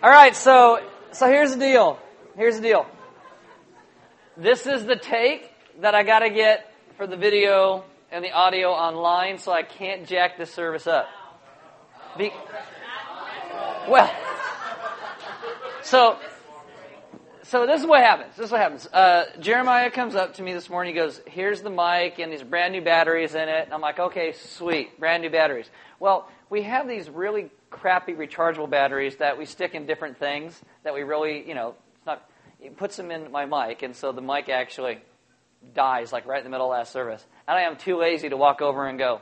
All right, so so here's the deal. Here's the deal. This is the take that I got to get for the video and the audio online, so I can't jack this service up. Be, well, so so this is what happens. This is what happens. Uh, Jeremiah comes up to me this morning. He goes, "Here's the mic and these brand new batteries in it." And I'm like, "Okay, sweet, brand new batteries." Well, we have these really crappy rechargeable batteries that we stick in different things that we really, you know, it's not. It puts them in my mic, and so the mic actually dies like right in the middle of last service. And I am too lazy to walk over and go,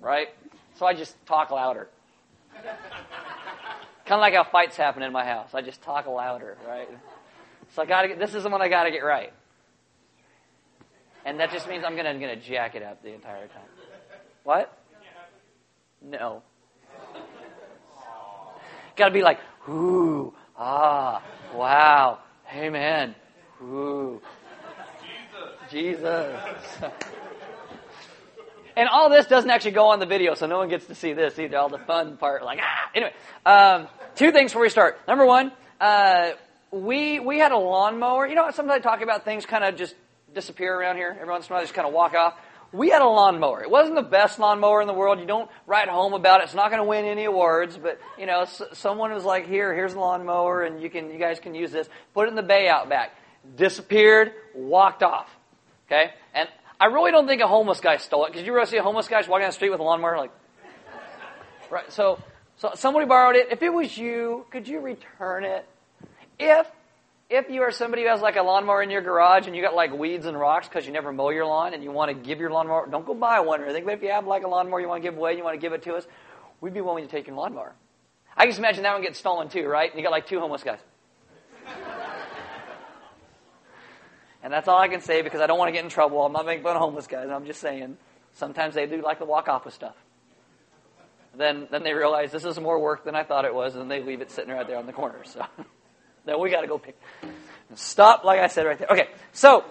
right? So I just talk louder. kind of like how fights happen in my house. I just talk louder, right? So I gotta get, this is the one I gotta get right. And that just means I'm gonna, I'm gonna jack it up the entire time. What? No. Gotta be like, ooh, ah, wow, amen, ooh, Jesus. and all this doesn't actually go on the video, so no one gets to see this either. All the fun part, like ah. Anyway, um, two things before we start. Number one, uh, we we had a lawnmower. You know, sometimes I talk about things kind of just disappear around here. Every once in a while, just kind of walk off. We had a lawnmower. It wasn't the best lawnmower in the world. You don't write home about it. It's not going to win any awards. But you know, someone was like, "Here, here's a lawnmower, and you can you guys can use this." Put it in the bay out back. Disappeared. Walked off. Okay? And I really don't think a homeless guy stole it because you ever see a homeless guy walking down the street with a lawnmower like, right? So, so somebody borrowed it. If it was you, could you return it? If if you are somebody who has like a lawnmower in your garage and you got like weeds and rocks because you never mow your lawn and you want to give your lawnmower, don't go buy one or anything. But if you have like a lawnmower you want to give away, you want to give it to us, we'd be willing to take your lawnmower. I just imagine that one gets stolen too, right? And you got like two homeless guys. And that's all I can say because I don't want to get in trouble. I'm not making fun of homeless guys. I'm just saying sometimes they do like to walk off with stuff. Then, then they realize this is more work than I thought it was, and they leave it sitting right there on the corner. So then we got to go pick. Stop, like I said right there. Okay, so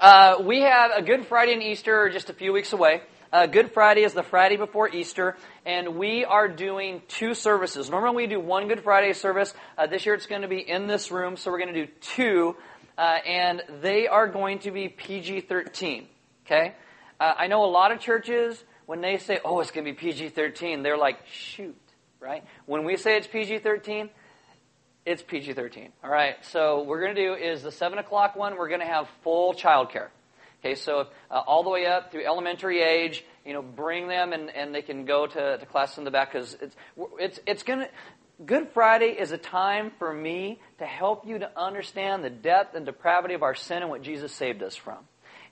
uh, we have a Good Friday and Easter just a few weeks away. Uh, Good Friday is the Friday before Easter, and we are doing two services. Normally we do one Good Friday service. Uh, this year it's going to be in this room, so we're going to do two uh, and they are going to be PG 13. Okay? Uh, I know a lot of churches, when they say, oh, it's going to be PG 13, they're like, shoot, right? When we say it's PG 13, it's PG 13. All right? So, what we're going to do is the 7 o'clock one, we're going to have full childcare. Okay, so uh, all the way up through elementary age, you know, bring them and, and they can go to, to class in the back because it's, it's, it's going to, Good Friday is a time for me to help you to understand the depth and depravity of our sin and what Jesus saved us from.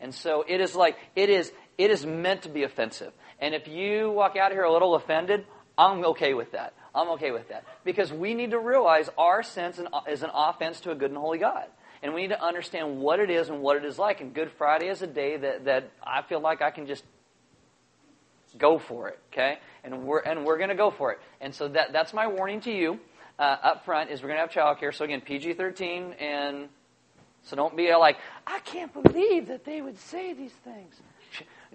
And so it is like, it is, it is meant to be offensive. And if you walk out here a little offended, I'm okay with that. I'm okay with that. Because we need to realize our sin is an offense to a good and holy God. And we need to understand what it is and what it is like. And Good Friday is a day that, that I feel like I can just go for it, okay? And we're, and we're going to go for it. And so that, that's my warning to you uh, up front is we're going to have childcare. So again, PG-13 and so don't be like, I can't believe that they would say these things.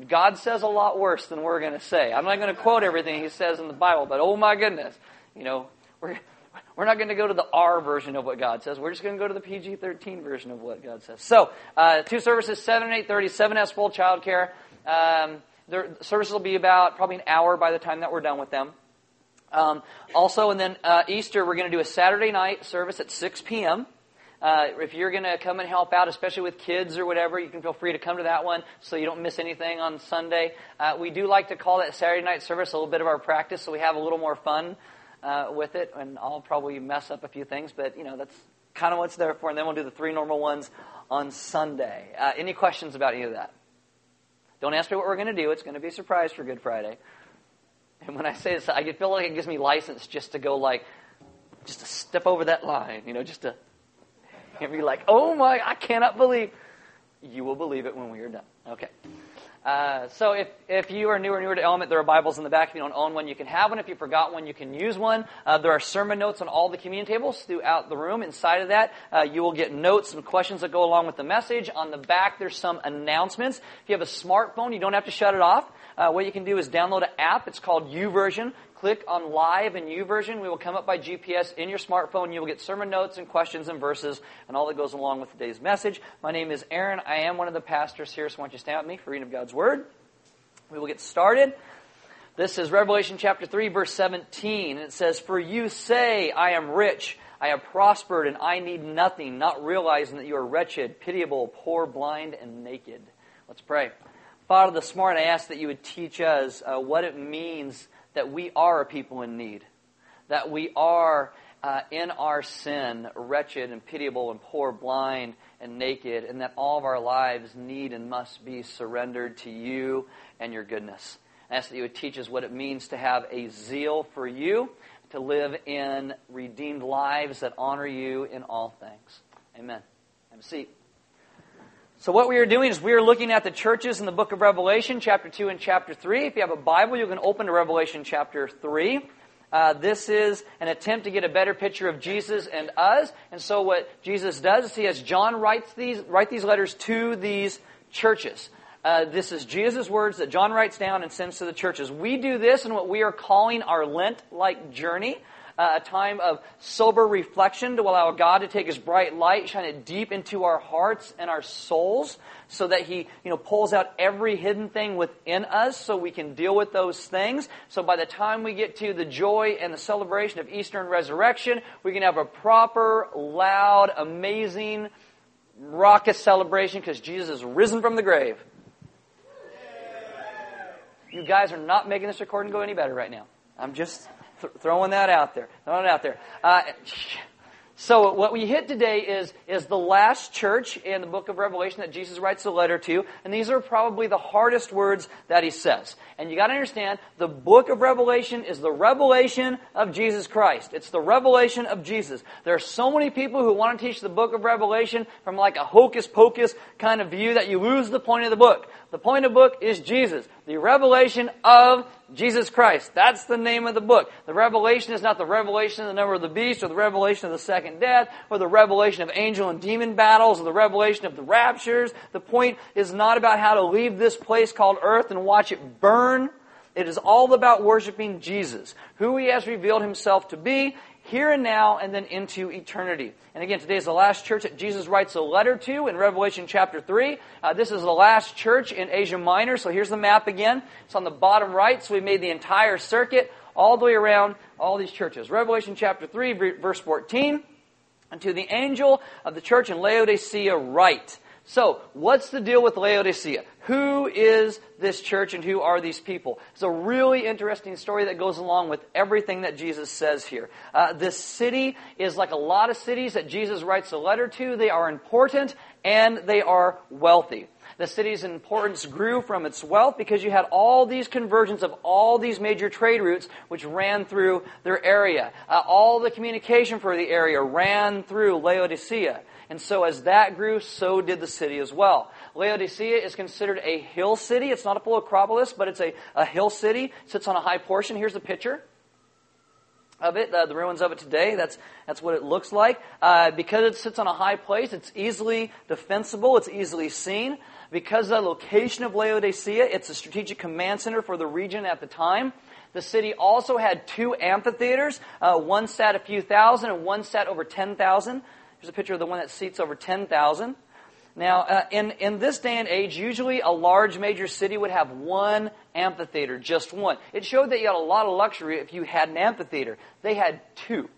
God says a lot worse than we're going to say. I'm not going to quote everything he says in the Bible, but oh my goodness, you know, we're, we're not going to go to the R version of what God says. We're just going to go to the PG-13 version of what God says. So, uh, two services, 7 and 8.30, 7 has full childcare. Um, their services will be about probably an hour by the time that we're done with them. Um, also, and then uh, Easter, we're going to do a Saturday night service at 6 p.m. Uh, if you're going to come and help out, especially with kids or whatever, you can feel free to come to that one so you don't miss anything on Sunday. Uh, we do like to call that Saturday night service a little bit of our practice, so we have a little more fun uh, with it. And I'll probably mess up a few things, but you know that's kind of what's there for. And then we'll do the three normal ones on Sunday. Uh, any questions about any of that? Don't ask me what we're going to do. It's going to be a surprise for Good Friday. And when I say this, I feel like it gives me license just to go like, just to step over that line, you know, just to and be like, oh my, I cannot believe. You will believe it when we are done. Okay. Uh, so if, if you are new or newer to Element, there are Bibles in the back. If you don't own one, you can have one. If you forgot one, you can use one. Uh, there are sermon notes on all the communion tables throughout the room. Inside of that, uh, you will get notes and questions that go along with the message. On the back, there's some announcements. If you have a smartphone, you don't have to shut it off. Uh, what you can do is download an app. It's called YouVersion. Click on live in YouVersion. We will come up by GPS in your smartphone. You will get sermon notes and questions and verses and all that goes along with today's message. My name is Aaron. I am one of the pastors here, so why don't you stand with me for reading of God's Word. We will get started. This is Revelation chapter 3, verse 17. And it says, For you say, I am rich, I have prospered, and I need nothing, not realizing that you are wretched, pitiable, poor, blind, and naked. Let's pray. Father, this morning I ask that you would teach us uh, what it means that we are a people in need, that we are uh, in our sin wretched and pitiable and poor, blind and naked, and that all of our lives need and must be surrendered to you and your goodness. I ask that you would teach us what it means to have a zeal for you, to live in redeemed lives that honor you in all things. Amen. Have a seat. So, what we are doing is we are looking at the churches in the book of Revelation, chapter 2 and chapter 3. If you have a Bible, you can open to Revelation chapter 3. Uh, this is an attempt to get a better picture of Jesus and us. And so, what Jesus does is he has John writes these, write these letters to these churches. Uh, this is Jesus' words that John writes down and sends to the churches. We do this in what we are calling our Lent like journey. A time of sober reflection to allow God to take His bright light, shine it deep into our hearts and our souls, so that He, you know, pulls out every hidden thing within us, so we can deal with those things. So by the time we get to the joy and the celebration of Easter and resurrection, we can have a proper, loud, amazing, raucous celebration because Jesus is risen from the grave. You guys are not making this recording go any better right now. I'm just th- throwing that out there. Throwing it out there. Uh, so what we hit today is, is the last church in the book of Revelation that Jesus writes a letter to, and these are probably the hardest words that he says. And you gotta understand, the book of Revelation is the revelation of Jesus Christ. It's the revelation of Jesus. There are so many people who want to teach the book of Revelation from like a hocus pocus kind of view that you lose the point of the book. The point of the book is Jesus. The revelation of Jesus Christ. That's the name of the book. The revelation is not the revelation of the number of the beast or the revelation of the second death or the revelation of angel and demon battles or the revelation of the raptures. The point is not about how to leave this place called earth and watch it burn. It is all about worshiping Jesus, who he has revealed himself to be, here and now and then into eternity. And again, today is the last church that Jesus writes a letter to in Revelation chapter 3. Uh, this is the last church in Asia Minor. So here's the map again. It's on the bottom right. So we made the entire circuit all the way around all these churches. Revelation chapter 3, verse 14. And to the angel of the church in Laodicea write. So, what's the deal with Laodicea? Who is this church and who are these people? It's a really interesting story that goes along with everything that Jesus says here. Uh, this city is like a lot of cities that Jesus writes a letter to. They are important and they are wealthy. The city's importance grew from its wealth because you had all these conversions of all these major trade routes which ran through their area. Uh, all the communication for the area ran through Laodicea. And so as that grew, so did the city as well. Laodicea is considered a hill city. It's not a full acropolis, but it's a, a hill city. It sits on a high portion. Here's a picture of it, uh, the ruins of it today. That's, that's what it looks like. Uh, because it sits on a high place, it's easily defensible, it's easily seen. Because of the location of Laodicea, it's a strategic command center for the region at the time. The city also had two amphitheaters. Uh, one sat a few thousand and one sat over 10,000. Here's a picture of the one that seats over 10,000. Now, uh, in, in this day and age, usually a large major city would have one amphitheater, just one. It showed that you had a lot of luxury if you had an amphitheater. They had two.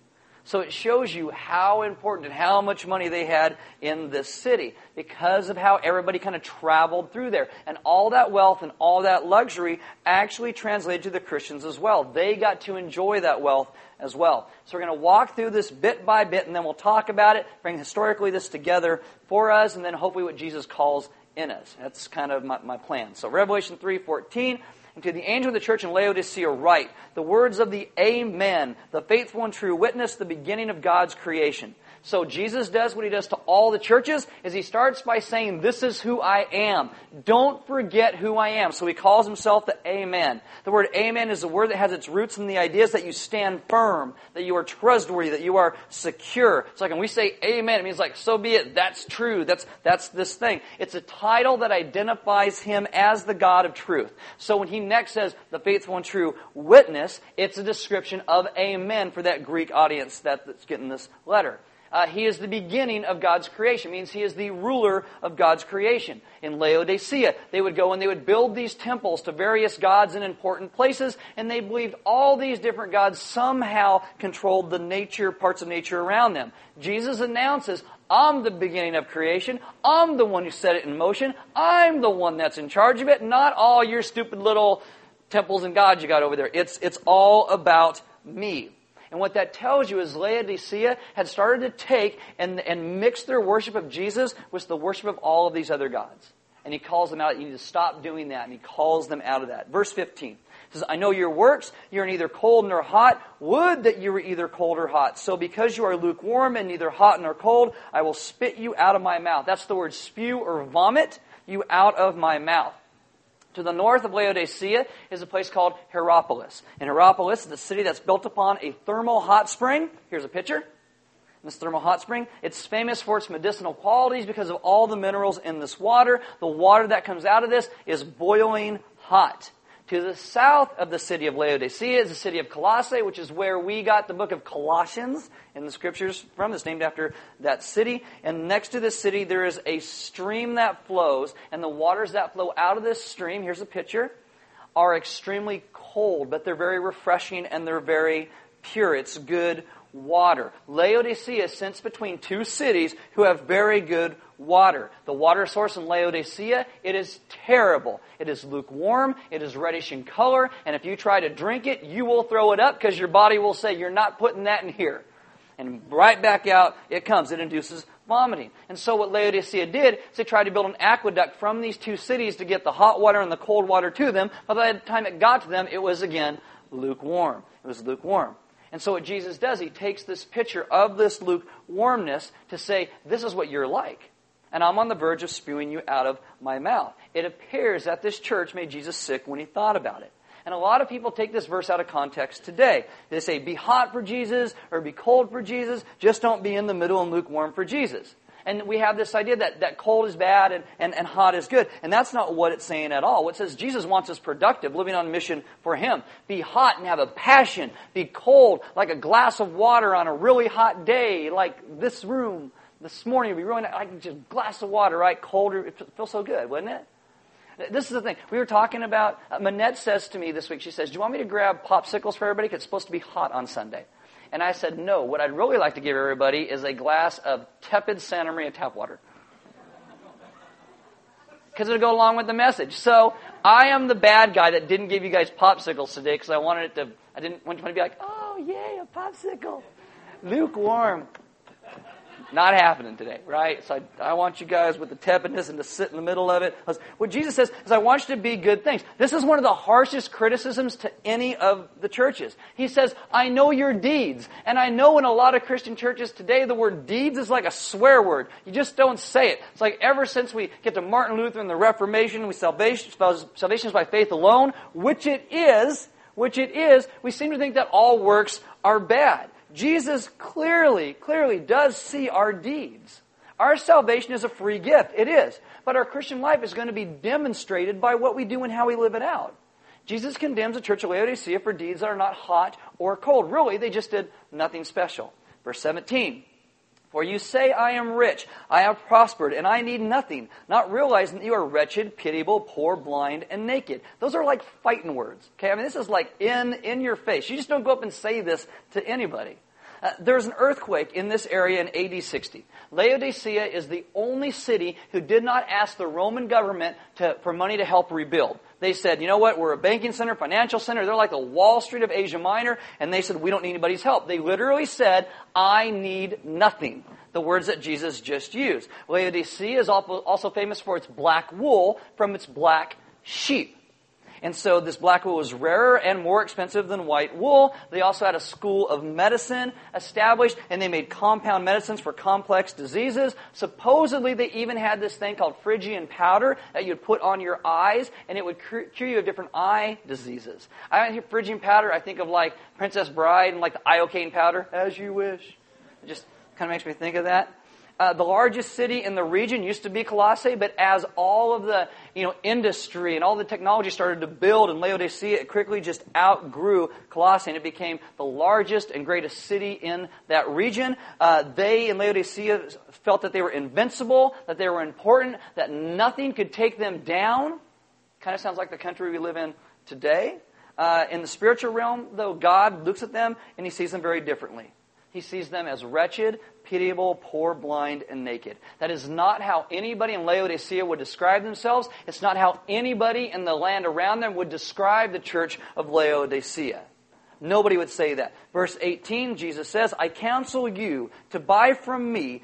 So it shows you how important and how much money they had in this city because of how everybody kind of traveled through there. And all that wealth and all that luxury actually translated to the Christians as well. They got to enjoy that wealth as well. So we're going to walk through this bit by bit and then we'll talk about it, bring historically this together for us, and then hopefully what Jesus calls in us. That's kind of my, my plan. So Revelation 3.14 and to the angel of the church in Laodicea write, the words of the Amen, the faithful and true witness, the beginning of God's creation. So Jesus does what he does to all the churches is he starts by saying, this is who I am. Don't forget who I am. So he calls himself the Amen. The word Amen is a word that has its roots in the ideas that you stand firm, that you are trustworthy, that you are secure. So like when we say Amen, it means like, so be it. That's true. That's, that's this thing. It's a title that identifies him as the God of truth. So when he next says the faithful and true witness, it's a description of amen for that Greek audience that's getting this letter. Uh, he is the beginning of God's creation. It means he is the ruler of God's creation. In Laodicea, they would go and they would build these temples to various gods in important places, and they believed all these different gods somehow controlled the nature, parts of nature around them. Jesus announces, I'm the beginning of creation. I'm the one who set it in motion. I'm the one that's in charge of it, not all your stupid little temples and gods you got over there. It's, it's all about me. And what that tells you is Laodicea had started to take and, and mix their worship of Jesus with the worship of all of these other gods. And he calls them out. You need to stop doing that. And he calls them out of that. Verse 15 says, I know your works. You're neither cold nor hot. Would that you were either cold or hot. So because you are lukewarm and neither hot nor cold, I will spit you out of my mouth. That's the word spew or vomit you out of my mouth. To the north of Laodicea is a place called Hierapolis. And Hierapolis is a city that's built upon a thermal hot spring. Here's a picture. This thermal hot spring, it's famous for its medicinal qualities because of all the minerals in this water. The water that comes out of this is boiling hot. To the south of the city of Laodicea is the city of Colossae, which is where we got the book of Colossians in the scriptures from. It's named after that city. And next to this city, there is a stream that flows, and the waters that flow out of this stream, here's a picture, are extremely cold, but they're very refreshing and they're very pure. It's good water. Laodicea sits between two cities who have very good water. The water source in Laodicea, it is terrible. It is lukewarm, it is reddish in color, and if you try to drink it, you will throw it up because your body will say, You're not putting that in here. And right back out it comes. It induces vomiting. And so what Laodicea did is they tried to build an aqueduct from these two cities to get the hot water and the cold water to them. But by the time it got to them, it was again lukewarm. It was lukewarm. And so what Jesus does, he takes this picture of this lukewarmness to say, this is what you're like and I'm on the verge of spewing you out of my mouth. It appears that this church made Jesus sick when he thought about it. And a lot of people take this verse out of context today. They say, be hot for Jesus or be cold for Jesus, just don't be in the middle and lukewarm for Jesus. And we have this idea that, that cold is bad and, and, and hot is good. And that's not what it's saying at all. What says Jesus wants us productive, living on mission for Him. Be hot and have a passion. Be cold like a glass of water on a really hot day, like this room this morning would be really like just a glass of water, right? Colder. It feels so good, wouldn't it? This is the thing. We were talking about, uh, Manette says to me this week, she says, Do you want me to grab popsicles for everybody? Because it's supposed to be hot on Sunday. And I said, No. What I'd really like to give everybody is a glass of tepid Santa Maria tap water. Because it'll go along with the message. So I am the bad guy that didn't give you guys popsicles today because I wanted it to, I didn't want you to be like, Oh, yay, a popsicle. Lukewarm. Not happening today, right? So I, I want you guys with the tepidness and to sit in the middle of it. What Jesus says is, I want you to be good things. This is one of the harshest criticisms to any of the churches. He says, I know your deeds. And I know in a lot of Christian churches today, the word deeds is like a swear word. You just don't say it. It's like ever since we get to Martin Luther and the Reformation, we salvation, salvation is by faith alone, which it is, which it is, we seem to think that all works are bad. Jesus clearly, clearly does see our deeds. Our salvation is a free gift. It is. But our Christian life is going to be demonstrated by what we do and how we live it out. Jesus condemns the church of Laodicea for deeds that are not hot or cold. Really, they just did nothing special. Verse 17. For you say, I am rich, I have prospered, and I need nothing, not realizing that you are wretched, pitiable, poor, blind, and naked. Those are like fighting words. Okay, I mean, this is like in, in your face. You just don't go up and say this to anybody. Uh, there's an earthquake in this area in AD 60. Laodicea is the only city who did not ask the Roman government to, for money to help rebuild. They said, you know what, we're a banking center, financial center. They're like the Wall Street of Asia Minor. And they said, we don't need anybody's help. They literally said, I need nothing. The words that Jesus just used. Laodicea is also famous for its black wool from its black sheep. And so this black wool was rarer and more expensive than white wool. They also had a school of medicine established, and they made compound medicines for complex diseases. Supposedly, they even had this thing called Phrygian powder that you'd put on your eyes, and it would cure you of different eye diseases. I hear Phrygian powder, I think of like Princess Bride and like the iocane powder, as you wish. It just kind of makes me think of that. Uh, the largest city in the region used to be Colossae, but as all of the you know industry and all the technology started to build in Laodicea, it quickly just outgrew Colossae, and it became the largest and greatest city in that region. Uh, they in Laodicea felt that they were invincible, that they were important, that nothing could take them down. Kind of sounds like the country we live in today. Uh, in the spiritual realm, though, God looks at them and He sees them very differently. He sees them as wretched, pitiable, poor, blind, and naked. That is not how anybody in Laodicea would describe themselves. It's not how anybody in the land around them would describe the church of Laodicea. Nobody would say that. Verse 18, Jesus says, I counsel you to buy from me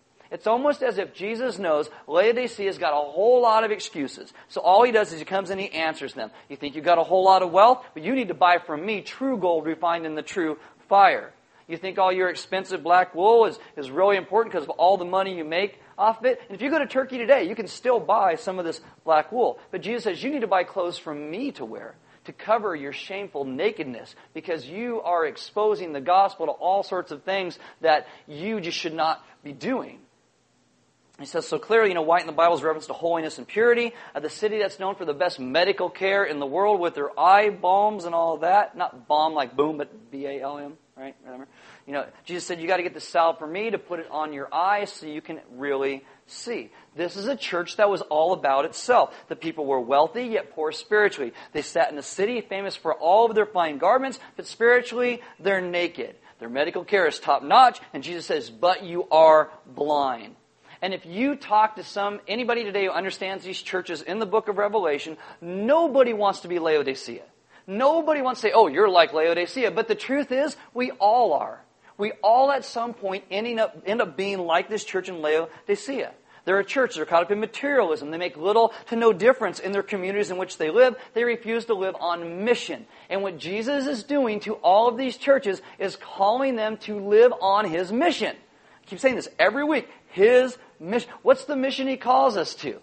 It's almost as if Jesus knows Laodicea's got a whole lot of excuses. So all he does is he comes and he answers them. You think you've got a whole lot of wealth, but you need to buy from me true gold refined in the true fire. You think all your expensive black wool is, is really important because of all the money you make off of it? And if you go to Turkey today, you can still buy some of this black wool. But Jesus says, you need to buy clothes from me to wear to cover your shameful nakedness because you are exposing the gospel to all sorts of things that you just should not be doing. He says so clearly, you know, white in the Bible is reference to holiness and purity. Uh, the city that's known for the best medical care in the world with their eye balms and all that. Not balm like boom, but B-A-L-M, right? Remember? You know, Jesus said, you got to get the salve for me to put it on your eyes so you can really see. This is a church that was all about itself. The people were wealthy, yet poor spiritually. They sat in a city famous for all of their fine garments, but spiritually, they're naked. Their medical care is top notch, and Jesus says, but you are blind. And if you talk to some, anybody today who understands these churches in the book of Revelation, nobody wants to be Laodicea. Nobody wants to say, oh, you're like Laodicea. But the truth is, we all are. We all at some point ending up, end up being like this church in Laodicea. They're a church. They're caught up in materialism. They make little to no difference in their communities in which they live. They refuse to live on mission. And what Jesus is doing to all of these churches is calling them to live on His mission. I keep saying this every week. His mission. What's the mission he calls us to?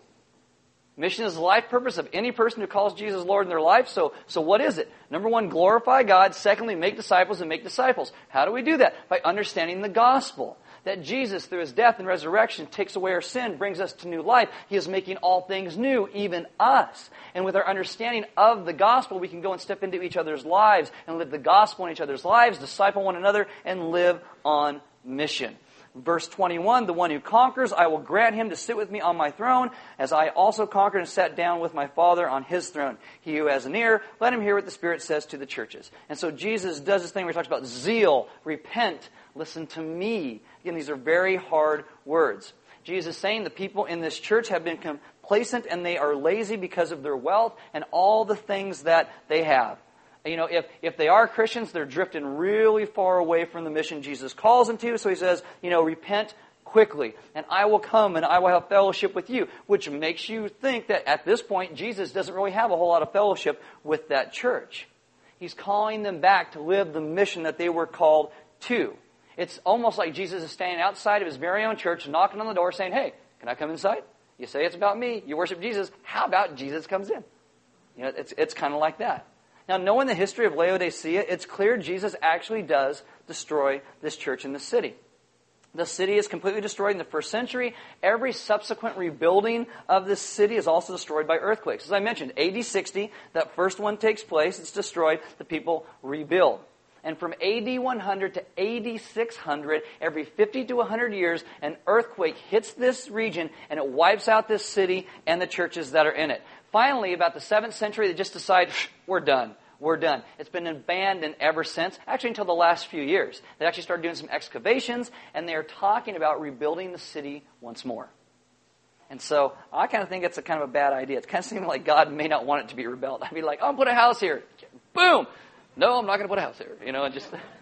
Mission is the life purpose of any person who calls Jesus Lord in their life. So, so what is it? Number one, glorify God. Secondly, make disciples and make disciples. How do we do that? By understanding the gospel. That Jesus, through his death and resurrection, takes away our sin, brings us to new life. He is making all things new, even us. And with our understanding of the gospel, we can go and step into each other's lives and live the gospel in each other's lives, disciple one another, and live on mission. Verse 21, the one who conquers, I will grant him to sit with me on my throne, as I also conquered and sat down with my Father on his throne. He who has an ear, let him hear what the Spirit says to the churches. And so Jesus does this thing where he talks about zeal, repent, listen to me. Again, these are very hard words. Jesus is saying the people in this church have been complacent and they are lazy because of their wealth and all the things that they have you know, if, if they are Christians, they're drifting really far away from the mission Jesus calls them to. So he says, you know, repent quickly, and I will come and I will have fellowship with you, which makes you think that at this point, Jesus doesn't really have a whole lot of fellowship with that church. He's calling them back to live the mission that they were called to. It's almost like Jesus is standing outside of his very own church, knocking on the door, saying, Hey, can I come inside? You say it's about me. You worship Jesus. How about Jesus comes in? You know, it's, it's kind of like that. Now, knowing the history of Laodicea, it's clear Jesus actually does destroy this church in the city. The city is completely destroyed in the first century. Every subsequent rebuilding of this city is also destroyed by earthquakes. As I mentioned, AD 60, that first one takes place, it's destroyed, the people rebuild. And from AD 100 to AD 600, every 50 to 100 years, an earthquake hits this region and it wipes out this city and the churches that are in it. Finally, about the 7th century, they just decide, we're done. We're done. It's been abandoned ever since, actually until the last few years. They actually started doing some excavations, and they are talking about rebuilding the city once more. And so I kind of think it's a kind of a bad idea. It's kind of seeming like God may not want it to be rebuilt. I'd be like, oh, put a house here. Boom. No, I'm not going to put a house here. You know, and just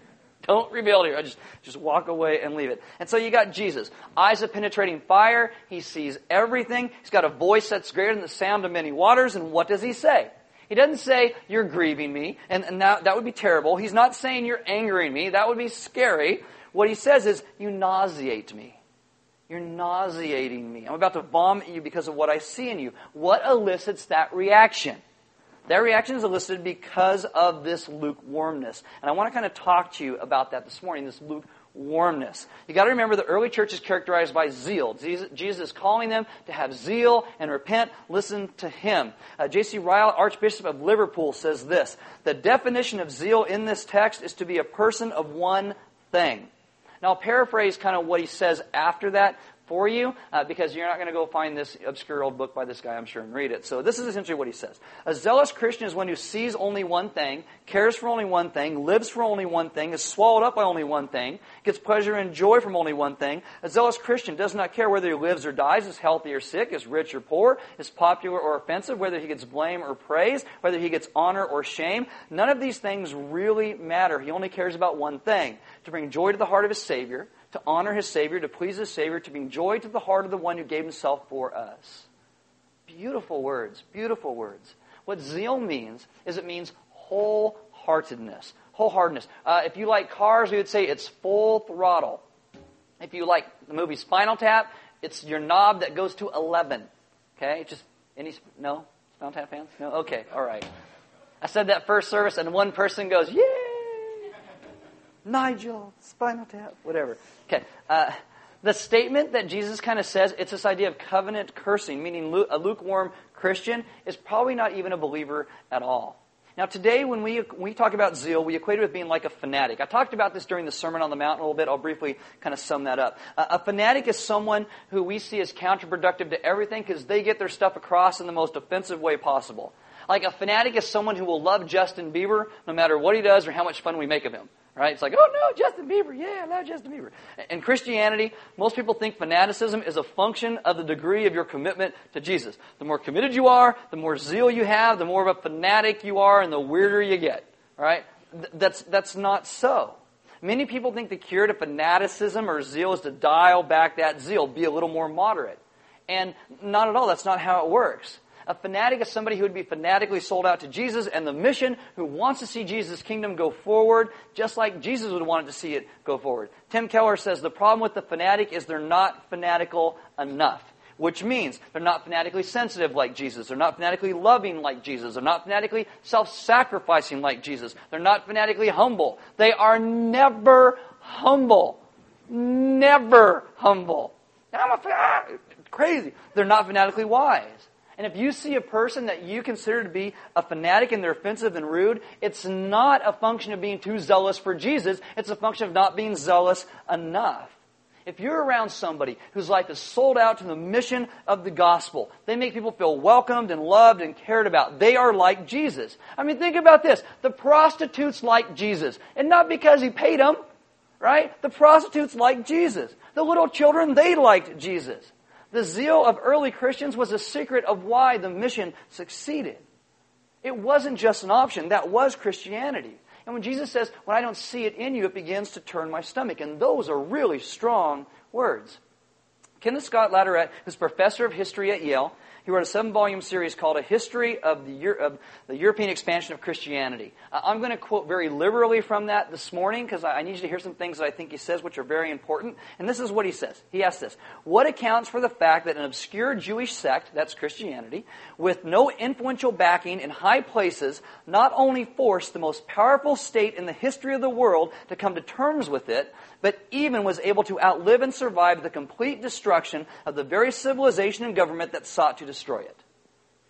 don't rebuild here. I just, just walk away and leave it. And so you got Jesus. Eyes of penetrating fire. He sees everything. He's got a voice that's greater than the sound of many waters. And what does he say? He doesn't say, You're grieving me, and, and that, that would be terrible. He's not saying, You're angering me. That would be scary. What he says is, You nauseate me. You're nauseating me. I'm about to vomit you because of what I see in you. What elicits that reaction? That reaction is elicited because of this lukewarmness. And I want to kind of talk to you about that this morning, this lukewarmness. You got to remember the early church is characterized by zeal. Jesus, is calling them to have zeal and repent. Listen to him. Uh, J.C. Ryle, Archbishop of Liverpool, says this The definition of zeal in this text is to be a person of one thing. Now, I'll paraphrase kind of what he says after that, for you uh, because you're not going to go find this obscure old book by this guy, I'm sure, and read it. So this is essentially what he says. A zealous Christian is one who sees only one thing, cares for only one thing, lives for only one thing, is swallowed up by only one thing, gets pleasure and joy from only one thing. A zealous Christian does not care whether he lives or dies, is healthy or sick, is rich or poor, is popular or offensive, whether he gets blame or praise, whether he gets honor or shame. None of these things really matter. He only cares about one thing, to bring joy to the heart of his Savior, to honor his Savior, to please his Savior, to bring joy to the heart of the one who gave himself for us. Beautiful words, beautiful words. What zeal means is it means wholeheartedness. Wholeheartedness. Uh, if you like cars, we would say it's full throttle. If you like the movie Spinal Tap, it's your knob that goes to 11. Okay? Just any, no? Spinal Tap fans? No? Okay, all right. I said that first service, and one person goes, Yay! Nigel, Spinal Tap, whatever. Okay. Uh, the statement that Jesus kind of says, it's this idea of covenant cursing, meaning a lukewarm Christian is probably not even a believer at all. Now, today, when we, we talk about zeal, we equate it with being like a fanatic. I talked about this during the Sermon on the Mount a little bit. I'll briefly kind of sum that up. Uh, a fanatic is someone who we see as counterproductive to everything because they get their stuff across in the most offensive way possible. Like a fanatic is someone who will love Justin Bieber no matter what he does or how much fun we make of him. Right? It's like, oh no, Justin Bieber. Yeah, I love Justin Bieber. In Christianity, most people think fanaticism is a function of the degree of your commitment to Jesus. The more committed you are, the more zeal you have, the more of a fanatic you are, and the weirder you get. Right? That's, that's not so. Many people think the cure to fanaticism or zeal is to dial back that zeal, be a little more moderate. And not at all. That's not how it works. A fanatic is somebody who would be fanatically sold out to Jesus and the mission, who wants to see Jesus' kingdom go forward, just like Jesus would want to see it go forward. Tim Keller says the problem with the fanatic is they're not fanatical enough. Which means they're not fanatically sensitive like Jesus. They're not fanatically loving like Jesus. They're not fanatically self-sacrificing like Jesus. They're not fanatically humble. They are never humble. Never humble. I'm a fan. Crazy. They're not fanatically wise. And if you see a person that you consider to be a fanatic and they're offensive and rude, it's not a function of being too zealous for Jesus. It's a function of not being zealous enough. If you're around somebody whose life is sold out to the mission of the gospel, they make people feel welcomed and loved and cared about. They are like Jesus. I mean, think about this. The prostitutes like Jesus. And not because he paid them, right? The prostitutes like Jesus. The little children, they liked Jesus. The zeal of early Christians was a secret of why the mission succeeded. It wasn't just an option, that was Christianity. And when Jesus says, When I don't see it in you, it begins to turn my stomach. And those are really strong words. Kenneth Scott Latourette, who's professor of history at Yale, he wrote a seven volume series called A History of the, of the European Expansion of Christianity. Uh, I'm going to quote very liberally from that this morning because I, I need you to hear some things that I think he says which are very important. And this is what he says. He asks this What accounts for the fact that an obscure Jewish sect, that's Christianity, with no influential backing in high places, not only forced the most powerful state in the history of the world to come to terms with it, but even was able to outlive and survive the complete destruction of the very civilization and government that sought to destroy it.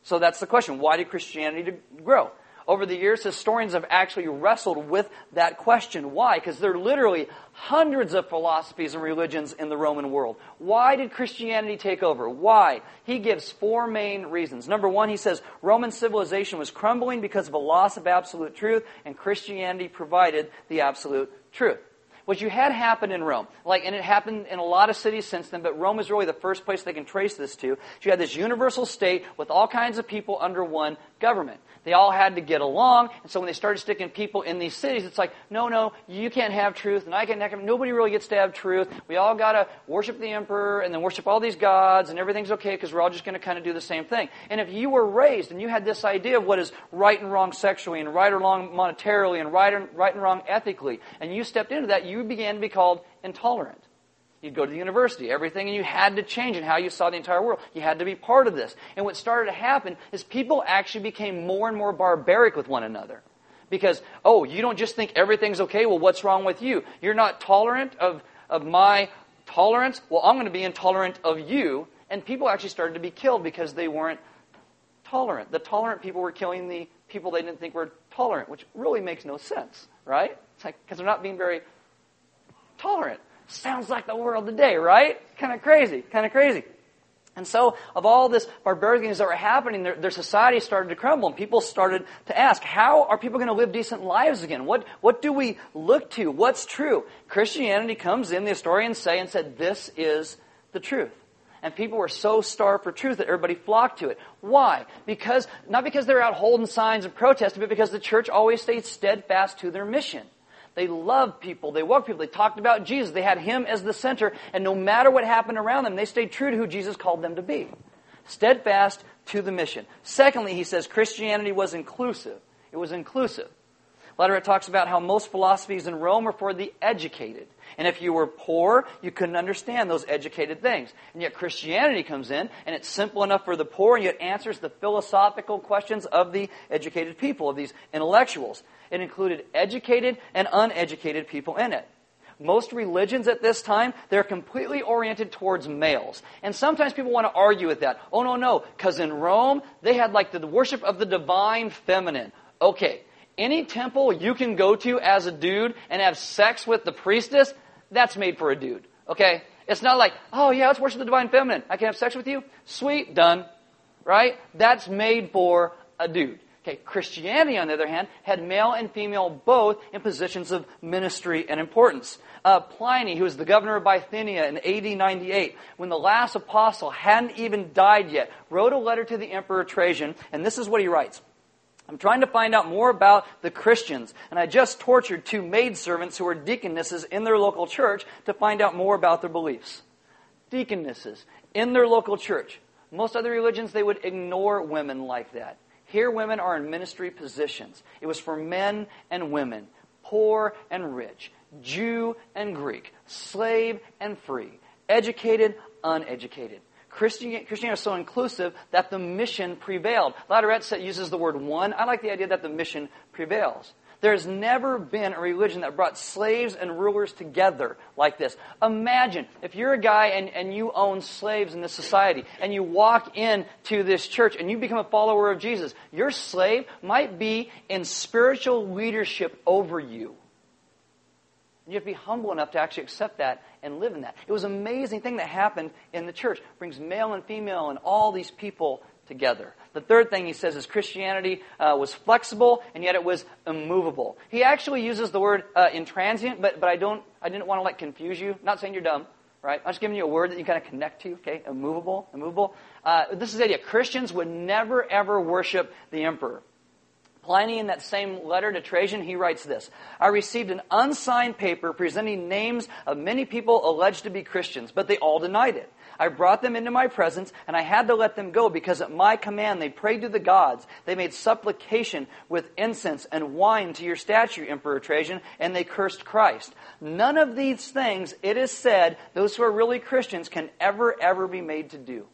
So that's the question. Why did Christianity grow? Over the years, historians have actually wrestled with that question. Why? Because there are literally hundreds of philosophies and religions in the Roman world. Why did Christianity take over? Why? He gives four main reasons. Number one, he says Roman civilization was crumbling because of a loss of absolute truth, and Christianity provided the absolute truth. What you had happen in Rome, like, and it happened in a lot of cities since then, but Rome is really the first place they can trace this to. You had this universal state with all kinds of people under one government. They all had to get along, and so when they started sticking people in these cities, it's like, no, no, you can't have truth, and I can't have, nobody really gets to have truth. We all gotta worship the emperor, and then worship all these gods, and everything's okay, because we're all just gonna kind of do the same thing. And if you were raised, and you had this idea of what is right and wrong sexually, and right or wrong monetarily, and right and, right and wrong ethically, and you stepped into that, you began to be called intolerant. You'd go to the university, everything, and you had to change in how you saw the entire world. You had to be part of this. And what started to happen is people actually became more and more barbaric with one another. Because, oh, you don't just think everything's okay, well, what's wrong with you? You're not tolerant of, of my tolerance? Well, I'm going to be intolerant of you. And people actually started to be killed because they weren't tolerant. The tolerant people were killing the people they didn't think were tolerant, which really makes no sense, right? It's like, because they're not being very tolerant. Sounds like the world today, right? Kind of crazy, kind of crazy. And so, of all this barbaric things that were happening, their, their, society started to crumble, and people started to ask, how are people going to live decent lives again? What, what do we look to? What's true? Christianity comes in, the historians say, and said, this is the truth. And people were so starved for truth that everybody flocked to it. Why? Because, not because they're out holding signs and protesting, but because the church always stayed steadfast to their mission. They loved people. They welcomed people. They talked about Jesus. They had Him as the center. And no matter what happened around them, they stayed true to who Jesus called them to be. Steadfast to the mission. Secondly, he says Christianity was inclusive. It was inclusive. Later it talks about how most philosophies in Rome were for the educated. And if you were poor, you couldn't understand those educated things. And yet Christianity comes in, and it's simple enough for the poor, and yet answers the philosophical questions of the educated people, of these intellectuals. It included educated and uneducated people in it. Most religions at this time, they're completely oriented towards males. And sometimes people want to argue with that. Oh, no, no, because in Rome, they had like the worship of the divine feminine. Okay, any temple you can go to as a dude and have sex with the priestess, that's made for a dude. Okay? It's not like, oh yeah, let's worship the divine feminine. I can have sex with you? Sweet, done. Right? That's made for a dude. Okay, Christianity, on the other hand, had male and female both in positions of ministry and importance. Uh, Pliny, who was the governor of Bithynia in AD 98, when the last apostle hadn't even died yet, wrote a letter to the emperor Trajan, and this is what he writes. I'm trying to find out more about the Christians, and I just tortured two maidservants who are deaconesses in their local church to find out more about their beliefs. Deaconesses in their local church. Most other religions, they would ignore women like that. Here, women are in ministry positions. It was for men and women, poor and rich, Jew and Greek, slave and free, educated, uneducated. Christianity is so inclusive that the mission prevailed. Latourette uses the word won. I like the idea that the mission prevails. There's never been a religion that brought slaves and rulers together like this. Imagine if you're a guy and, and you own slaves in this society and you walk into this church and you become a follower of Jesus. Your slave might be in spiritual leadership over you. You have to be humble enough to actually accept that and live in that. It was an amazing thing that happened in the church. It brings male and female and all these people together. The third thing he says is Christianity uh, was flexible and yet it was immovable. He actually uses the word uh, intransient, but, but I, don't, I didn't want to like confuse you. not saying you're dumb, right? I'm just giving you a word that you kind of connect to, okay? Immovable, immovable. Uh, this is the idea. Christians would never ever worship the emperor. Pliny, in that same letter to Trajan, he writes this I received an unsigned paper presenting names of many people alleged to be Christians, but they all denied it. I brought them into my presence, and I had to let them go because at my command they prayed to the gods. They made supplication with incense and wine to your statue, Emperor Trajan, and they cursed Christ. None of these things, it is said, those who are really Christians can ever, ever be made to do.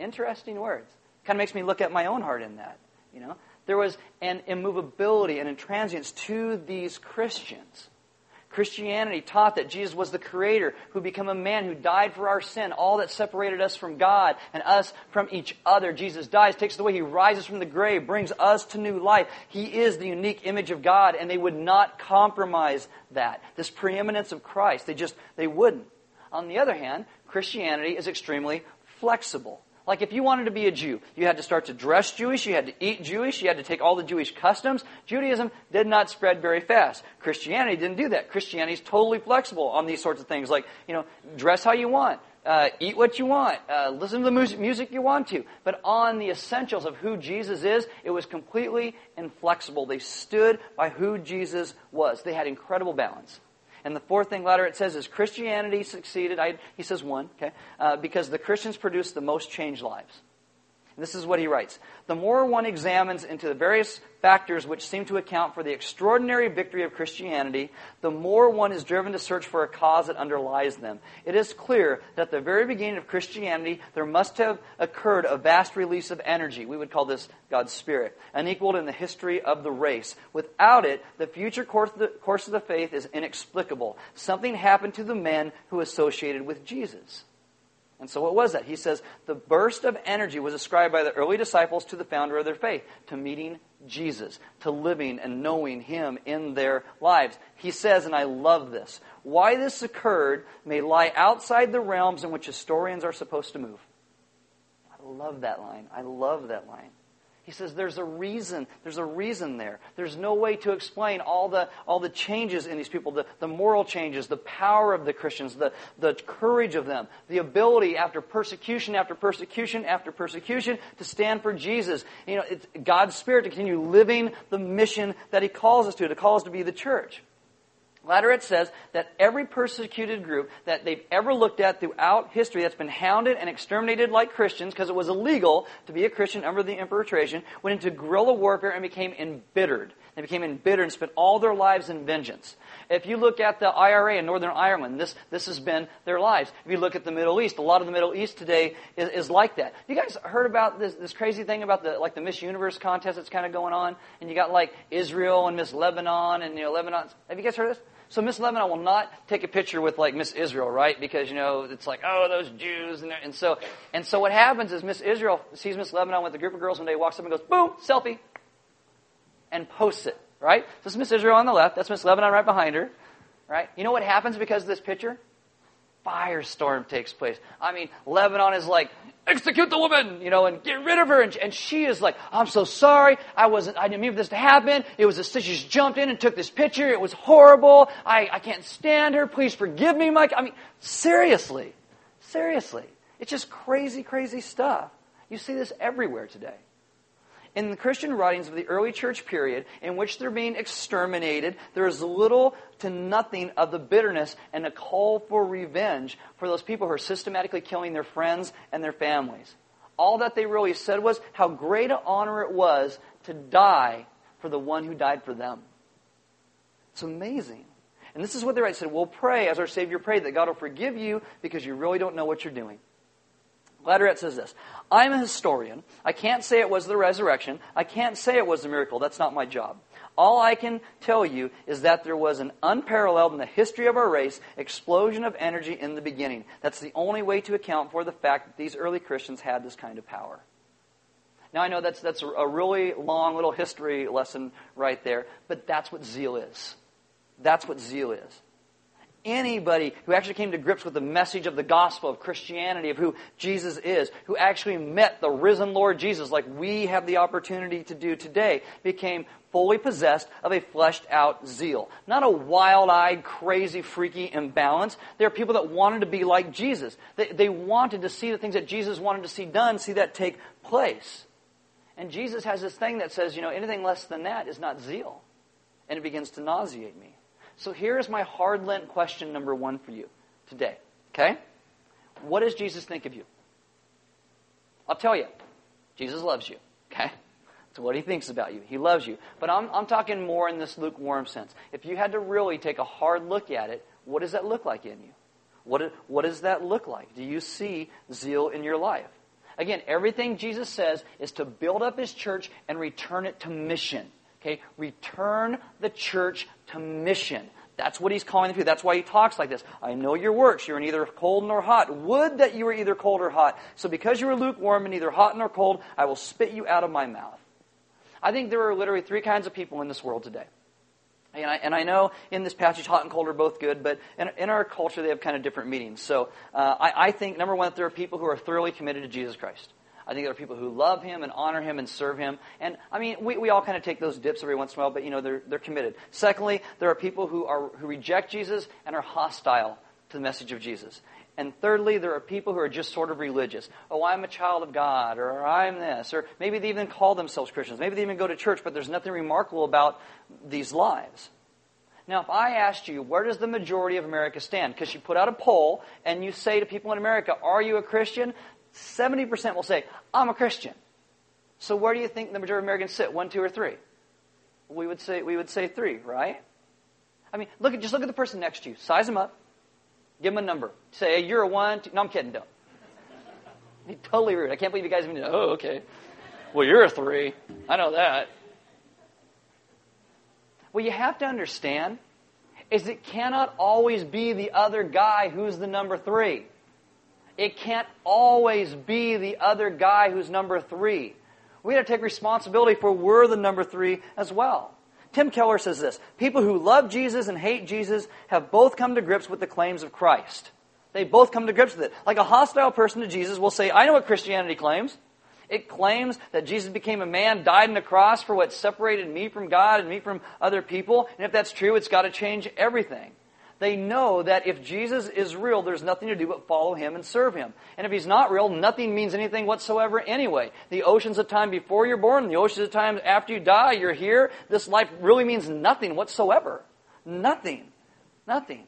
Interesting words. Kind of makes me look at my own heart in that. You know, there was an immovability and intransience to these Christians. Christianity taught that Jesus was the creator who became a man who died for our sin, all that separated us from God and us from each other. Jesus dies, takes it away, he rises from the grave, brings us to new life. He is the unique image of God, and they would not compromise that. This preeminence of Christ. They just, they wouldn't. On the other hand, Christianity is extremely flexible. Like if you wanted to be a Jew, you had to start to dress Jewish, you had to eat Jewish, you had to take all the Jewish customs. Judaism did not spread very fast. Christianity didn't do that. Christianity is totally flexible on these sorts of things, like you know, dress how you want, uh, eat what you want, uh, listen to the music, music you want to. But on the essentials of who Jesus is, it was completely inflexible. They stood by who Jesus was. They had incredible balance. And the fourth thing later it says is Christianity succeeded. I, he says won, okay, uh, because the Christians produced the most changed lives. This is what he writes. The more one examines into the various factors which seem to account for the extraordinary victory of Christianity, the more one is driven to search for a cause that underlies them. It is clear that at the very beginning of Christianity, there must have occurred a vast release of energy. We would call this God's Spirit, unequaled in the history of the race. Without it, the future course of the, course of the faith is inexplicable. Something happened to the men who associated with Jesus. And so, what was that? He says the burst of energy was ascribed by the early disciples to the founder of their faith, to meeting Jesus, to living and knowing Him in their lives. He says, and I love this, why this occurred may lie outside the realms in which historians are supposed to move. I love that line. I love that line. He says there's a reason. There's a reason there. There's no way to explain all the, all the changes in these people, the, the moral changes, the power of the Christians, the, the courage of them, the ability after persecution after persecution after persecution to stand for Jesus. You know, it's God's Spirit to continue living the mission that He calls us to, to call us to be the church. Later it says that every persecuted group that they've ever looked at throughout history that's been hounded and exterminated like Christians because it was illegal to be a Christian under the Emperor Trajan went into guerrilla warfare and became embittered. They became embittered and spent all their lives in vengeance. If you look at the IRA in Northern Ireland, this, this has been their lives. If you look at the Middle East, a lot of the Middle East today is, is like that. You guys heard about this, this crazy thing about the, like the Miss Universe contest that's kind of going on? And you got like Israel and Miss Lebanon and, you know, Lebanon. Have you guys heard of this? So Miss Lebanon will not take a picture with like Miss Israel, right? Because you know it's like, oh, those Jews, and, and so and so what happens is Miss Israel sees Miss Lebanon with a group of girls one day, walks up and goes, boom, selfie, and posts it, right? So this is Miss Israel on the left. That's Miss Lebanon right behind her, right? You know what happens because of this picture? Firestorm takes place. I mean, Lebanon is like, execute the woman, you know, and get rid of her. And, and she is like, I'm so sorry. I wasn't, I didn't mean for this to happen. It was a, she just jumped in and took this picture. It was horrible. I, I can't stand her. Please forgive me, Mike. I mean, seriously. Seriously. It's just crazy, crazy stuff. You see this everywhere today in the Christian writings of the early church period in which they're being exterminated, there is little to nothing of the bitterness and a call for revenge for those people who are systematically killing their friends and their families. All that they really said was how great an honor it was to die for the one who died for them. It's amazing. And this is what they write. said, We'll pray as our Savior prayed that God will forgive you because you really don't know what you're doing. Latourette says this I'm a historian. I can't say it was the resurrection. I can't say it was a miracle. That's not my job. All I can tell you is that there was an unparalleled in the history of our race explosion of energy in the beginning. That's the only way to account for the fact that these early Christians had this kind of power. Now, I know that's, that's a really long little history lesson right there, but that's what zeal is. That's what zeal is anybody who actually came to grips with the message of the gospel of Christianity, of who Jesus is, who actually met the risen Lord Jesus, like we have the opportunity to do today, became fully possessed of a fleshed out zeal. Not a wild eyed, crazy, freaky imbalance. There are people that wanted to be like Jesus. They, they wanted to see the things that Jesus wanted to see done, see that take place. And Jesus has this thing that says, you know, anything less than that is not zeal. And it begins to nauseate me. So here's my hard Lent question number one for you today. Okay? What does Jesus think of you? I'll tell you. Jesus loves you. Okay? That's what he thinks about you. He loves you. But I'm, I'm talking more in this lukewarm sense. If you had to really take a hard look at it, what does that look like in you? What, what does that look like? Do you see zeal in your life? Again, everything Jesus says is to build up his church and return it to mission. Okay? Return the church to mission. That's what he's calling them to. That's why he talks like this. I know your works. You're neither cold nor hot. Would that you were either cold or hot. So because you are lukewarm and neither hot nor cold, I will spit you out of my mouth. I think there are literally three kinds of people in this world today. And I, and I know in this passage, hot and cold are both good, but in, in our culture, they have kind of different meanings. So uh, I, I think, number one, that there are people who are thoroughly committed to Jesus Christ. I think there are people who love him and honor him and serve him. And I mean, we, we all kind of take those dips every once in a while, but you know, they're, they're committed. Secondly, there are people who are, who reject Jesus and are hostile to the message of Jesus. And thirdly, there are people who are just sort of religious. Oh, I'm a child of God, or I'm this, or maybe they even call themselves Christians. Maybe they even go to church, but there's nothing remarkable about these lives. Now, if I asked you, where does the majority of America stand? Because you put out a poll and you say to people in America, are you a Christian? 70% will say, I'm a Christian. So where do you think the majority of Americans sit? One, two, or three? We would say, we would say three, right? I mean, look at, just look at the person next to you. Size them up. Give them a number. Say, hey, you're a one. Two. No, I'm kidding. Don't. Be totally rude. I can't believe you guys even know. Oh, okay. Well, you're a three. I know that. What you have to understand is it cannot always be the other guy who's the number three. It can't always be the other guy who's number three. We got to take responsibility for we're the number three as well. Tim Keller says this People who love Jesus and hate Jesus have both come to grips with the claims of Christ. They both come to grips with it. Like a hostile person to Jesus will say, I know what Christianity claims. It claims that Jesus became a man, died on the cross for what separated me from God and me from other people. And if that's true, it's got to change everything. They know that if Jesus is real, there's nothing to do but follow him and serve him. And if he's not real, nothing means anything whatsoever anyway. The oceans of time before you're born, the oceans of time after you die, you're here. This life really means nothing whatsoever. Nothing. Nothing.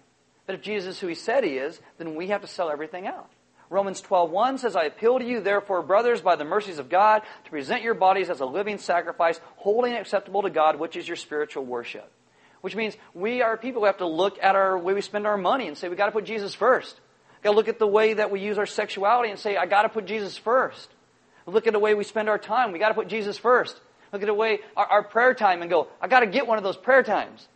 But if Jesus is who he said he is, then we have to sell everything out. Romans 12:1 says, "I appeal to you, therefore, brothers, by the mercies of God, to present your bodies as a living sacrifice, holy and acceptable to God, which is your spiritual worship." Which means we are people who have to look at our way we spend our money and say, we got to put Jesus first. Got to look at the way that we use our sexuality and say, I got to put Jesus first. Look at the way we spend our time. We got to put Jesus first. Look at the way our, our prayer time and go, I got to get one of those prayer times.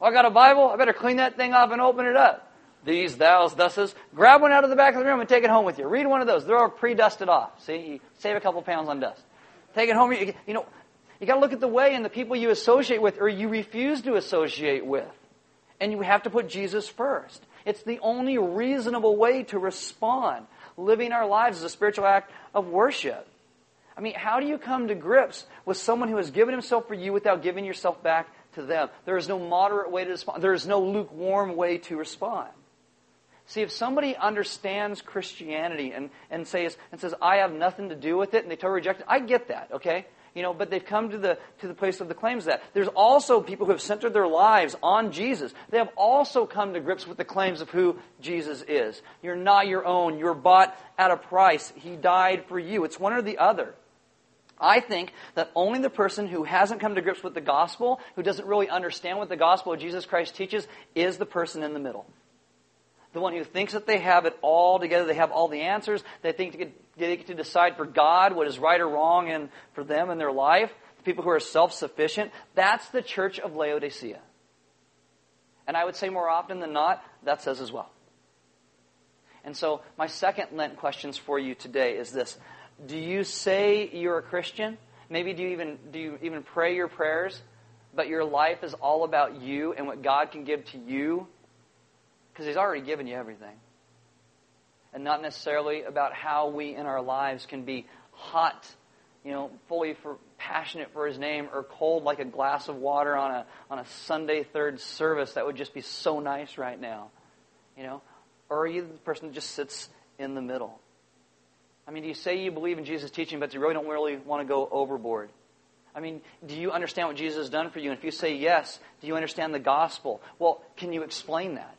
Oh, I got a Bible. I better clean that thing off and open it up these, thous, thuses. Grab one out of the back of the room and take it home with you. Read one of those. They're all pre-dusted off. See, you save a couple pounds on dust. Take it home. You, you know, you got to look at the way and the people you associate with or you refuse to associate with. And you have to put Jesus first. It's the only reasonable way to respond. Living our lives is a spiritual act of worship. I mean, how do you come to grips with someone who has given himself for you without giving yourself back to them? There is no moderate way to respond. There is no lukewarm way to respond. See, if somebody understands Christianity and, and, says, and says, I have nothing to do with it, and they totally reject it, I get that, okay? You know, but they've come to the, to the place of the claims that. There's also people who have centered their lives on Jesus. They have also come to grips with the claims of who Jesus is. You're not your own. You're bought at a price. He died for you. It's one or the other. I think that only the person who hasn't come to grips with the gospel, who doesn't really understand what the gospel of Jesus Christ teaches, is the person in the middle the one who thinks that they have it all together, they have all the answers, they think they get to decide for God what is right or wrong and for them in their life, the people who are self-sufficient, that's the church of Laodicea. And I would say more often than not, that's us as well. And so my second Lent questions for you today is this. Do you say you're a Christian? Maybe do you even do you even pray your prayers, but your life is all about you and what God can give to you because He's already given you everything. And not necessarily about how we in our lives can be hot, you know, fully for, passionate for His name, or cold like a glass of water on a, on a Sunday third service that would just be so nice right now. You know? Or are you the person that just sits in the middle? I mean, do you say you believe in Jesus' teaching, but you really don't really want to go overboard? I mean, do you understand what Jesus has done for you? And if you say yes, do you understand the gospel? Well, can you explain that?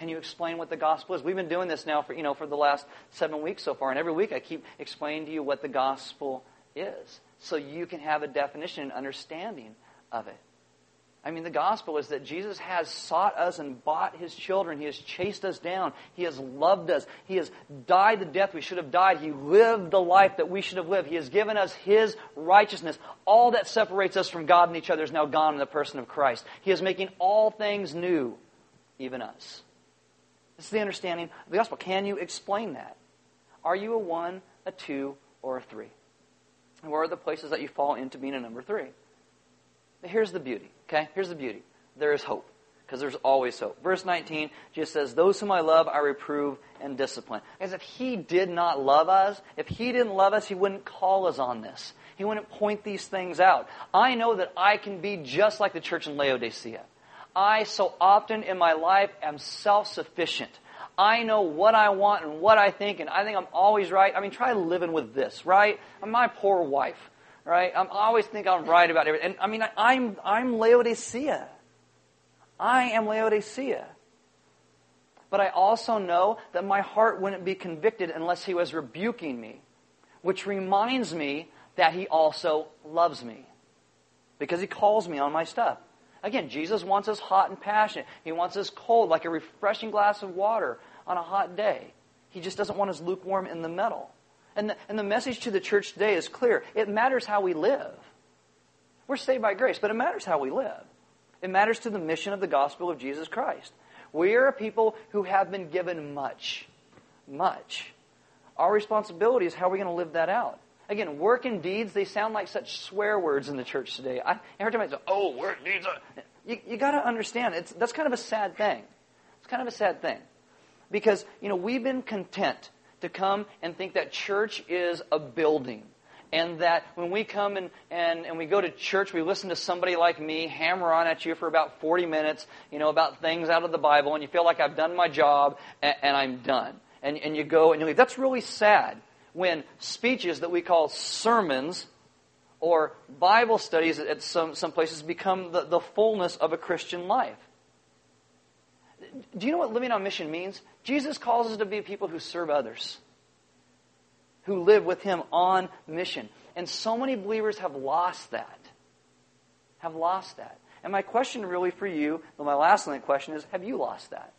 Can you explain what the gospel is? We've been doing this now for, you know, for the last seven weeks so far, and every week I keep explaining to you what the gospel is so you can have a definition and understanding of it. I mean, the gospel is that Jesus has sought us and bought his children. He has chased us down. He has loved us. He has died the death we should have died. He lived the life that we should have lived. He has given us his righteousness. All that separates us from God and each other is now gone in the person of Christ. He is making all things new, even us. This is the understanding of the gospel. Can you explain that? Are you a one, a two, or a three? And where are the places that you fall into being a number three? But here's the beauty, okay? Here's the beauty. There is hope. because there's always hope. Verse 19 just says, Those whom I love, I reprove and discipline. As if He did not love us, if He didn't love us, He wouldn't call us on this. He wouldn't point these things out. I know that I can be just like the church in Laodicea. I so often in my life am self sufficient. I know what I want and what I think, and I think I'm always right. I mean, try living with this, right? I'm my poor wife, right? I'm I always think I'm right about everything. And I mean, I, I'm I'm Laodicea. I am Laodicea. But I also know that my heart wouldn't be convicted unless he was rebuking me, which reminds me that he also loves me because he calls me on my stuff. Again, Jesus wants us hot and passionate. He wants us cold, like a refreshing glass of water on a hot day. He just doesn't want us lukewarm in the middle. And the, and the message to the church today is clear. It matters how we live. We're saved by grace, but it matters how we live. It matters to the mission of the gospel of Jesus Christ. We are a people who have been given much. Much. Our responsibility is how are we going to live that out? Again, work and deeds, they sound like such swear words in the church today. I, every time I say, oh, work, deeds, you, you got to understand, it's, that's kind of a sad thing. It's kind of a sad thing. Because, you know, we've been content to come and think that church is a building and that when we come and, and, and we go to church, we listen to somebody like me hammer on at you for about 40 minutes, you know, about things out of the Bible, and you feel like I've done my job and, and I'm done. And, and you go and you leave. That's really sad when speeches that we call sermons or Bible studies at some, some places become the, the fullness of a Christian life. Do you know what living on mission means? Jesus calls us to be people who serve others who live with him on mission. And so many believers have lost that. Have lost that. And my question really for you, my last question is, have you lost that?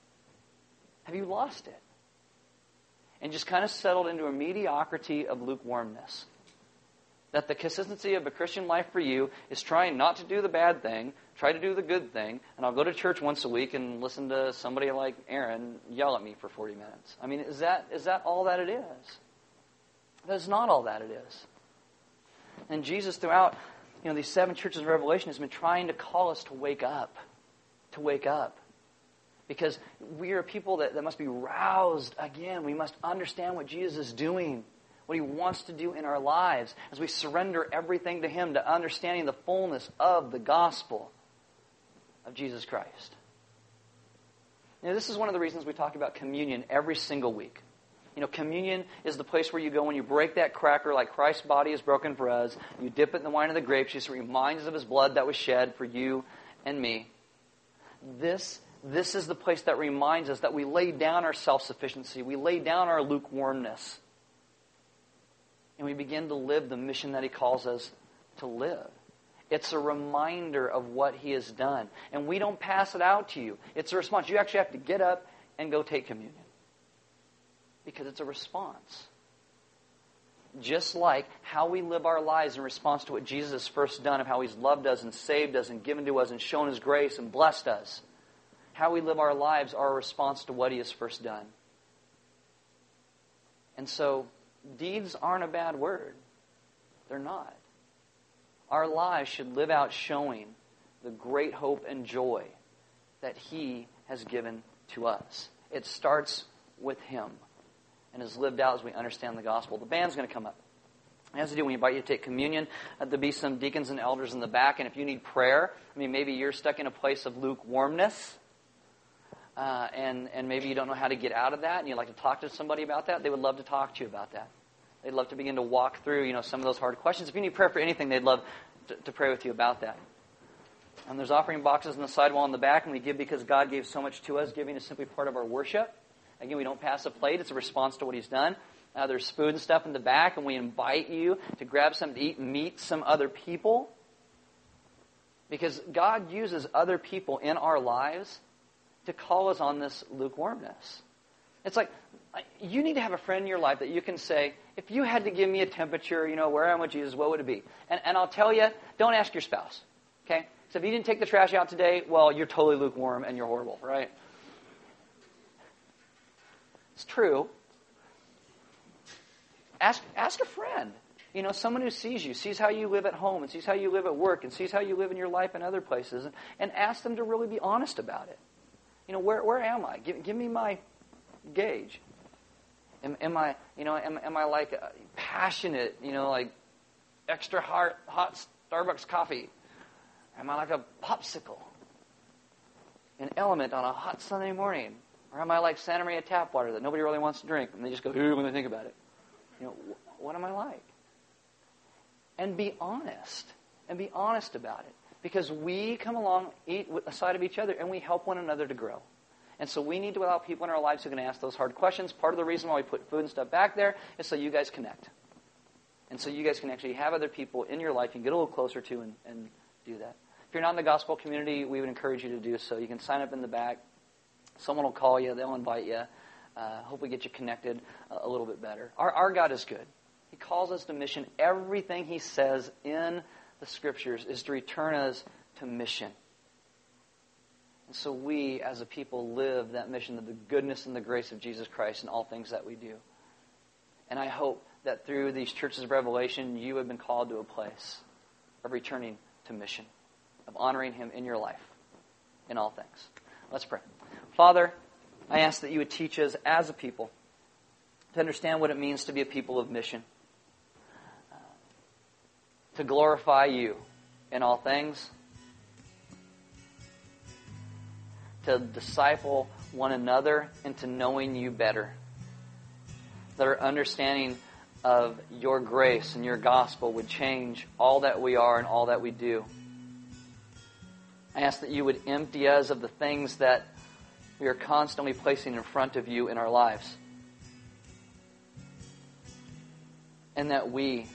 Have you lost it? And just kind of settled into a mediocrity of lukewarmness. That the consistency of a Christian life for you is trying not to do the bad thing, try to do the good thing, and I'll go to church once a week and listen to somebody like Aaron yell at me for 40 minutes. I mean, is that, is that all that it is? That's not all that it is. And Jesus, throughout you know, these seven churches of Revelation, has been trying to call us to wake up. To wake up. Because we are people that, that must be roused again. We must understand what Jesus is doing, what he wants to do in our lives as we surrender everything to him to understanding the fullness of the gospel of Jesus Christ. Now, this is one of the reasons we talk about communion every single week. You know, communion is the place where you go when you break that cracker like Christ's body is broken for us. You dip it in the wine of the grapes. Just reminds us of his blood that was shed for you and me. This, this is the place that reminds us that we lay down our self sufficiency, we lay down our lukewarmness, and we begin to live the mission that he calls us to live. It's a reminder of what he has done. And we don't pass it out to you. It's a response. You actually have to get up and go take communion. Because it's a response. Just like how we live our lives in response to what Jesus has first done, of how He's loved us and saved us and given to us and shown His grace and blessed us. How we live our lives are a response to what He has first done. And so, deeds aren't a bad word. They're not. Our lives should live out showing the great hope and joy that He has given to us. It starts with Him and is lived out as we understand the gospel. The band's going to come up. As they do, when we invite you to take communion. Uh, there'll be some deacons and elders in the back, and if you need prayer, I mean, maybe you're stuck in a place of lukewarmness, uh, and and maybe you don't know how to get out of that, and you'd like to talk to somebody about that. They would love to talk to you about that. They'd love to begin to walk through, you know, some of those hard questions. If you need prayer for anything, they'd love to, to pray with you about that. And there's offering boxes on the sidewall in the back, and we give because God gave so much to us. Giving is simply part of our worship. Again, we don't pass a plate. It's a response to what he's done. Uh, there's food and stuff in the back, and we invite you to grab something to eat, and meet some other people. Because God uses other people in our lives to call us on this lukewarmness. It's like you need to have a friend in your life that you can say, if you had to give me a temperature, you know, where I am with Jesus, what would it be? And, and I'll tell you, don't ask your spouse. Okay? So if you didn't take the trash out today, well, you're totally lukewarm and you're horrible, right? It's true. Ask, ask a friend. You know, someone who sees you, sees how you live at home, and sees how you live at work, and sees how you live in your life and other places, and, and ask them to really be honest about it. You know, where, where am I? Give, give me my gauge. Am, am I, you know, am, am I like uh, passionate, you know, like extra hot, hot Starbucks coffee? Am I like a popsicle? An element on a hot Sunday morning? Or am I like Santa Maria tap water that nobody really wants to drink and they just go, ooh, when they think about it? You know, what am I like? And be honest. And be honest about it. Because we come along eat aside of each other and we help one another to grow. And so we need to allow people in our lives who can ask those hard questions. Part of the reason why we put food and stuff back there is so you guys connect. And so you guys can actually have other people in your life can get a little closer to and, and do that. If you're not in the gospel community, we would encourage you to do so. You can sign up in the back. Someone will call you. They'll invite you. Uh, hope we get you connected a, a little bit better. Our, our God is good. He calls us to mission. Everything He says in the Scriptures is to return us to mission. And so we, as a people, live that mission of the goodness and the grace of Jesus Christ in all things that we do. And I hope that through these churches of Revelation, you have been called to a place of returning to mission, of honoring Him in your life, in all things. Let's pray. Father, I ask that you would teach us as a people to understand what it means to be a people of mission, to glorify you in all things to disciple one another into knowing you better. That our understanding of your grace and your gospel would change all that we are and all that we do. I ask that you would empty us of the things that we are constantly placing in front of you in our lives. And that we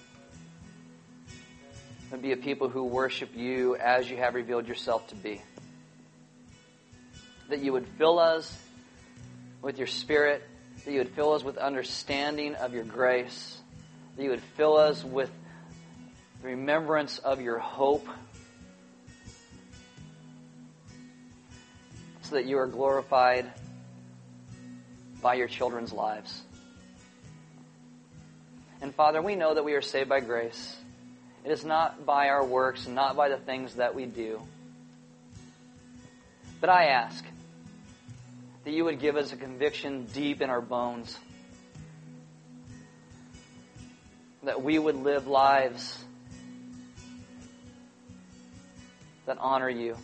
would be a people who worship you as you have revealed yourself to be that you would fill us with your Spirit, that you would fill us with understanding of your grace, that you would fill us with the remembrance of your hope, so that you are glorified by your children's lives. And Father, we know that we are saved by grace. It is not by our works not by the things that we do. But I ask that you would give us a conviction deep in our bones. That we would live lives that honor you,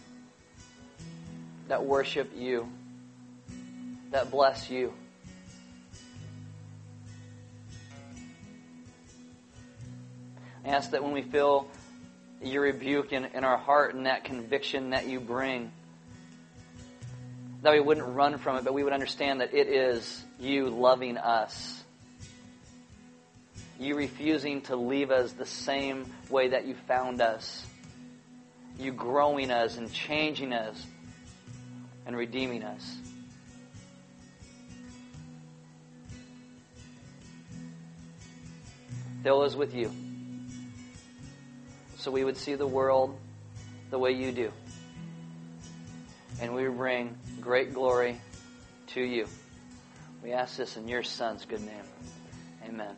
that worship you, that bless you. Ask that when we feel your rebuke in, in our heart and that conviction that you bring, that we wouldn't run from it, but we would understand that it is you loving us. You refusing to leave us the same way that you found us. You growing us and changing us and redeeming us. Fill us with you so we would see the world the way you do. And we bring great glory to you. We ask this in your Son's good name. Amen.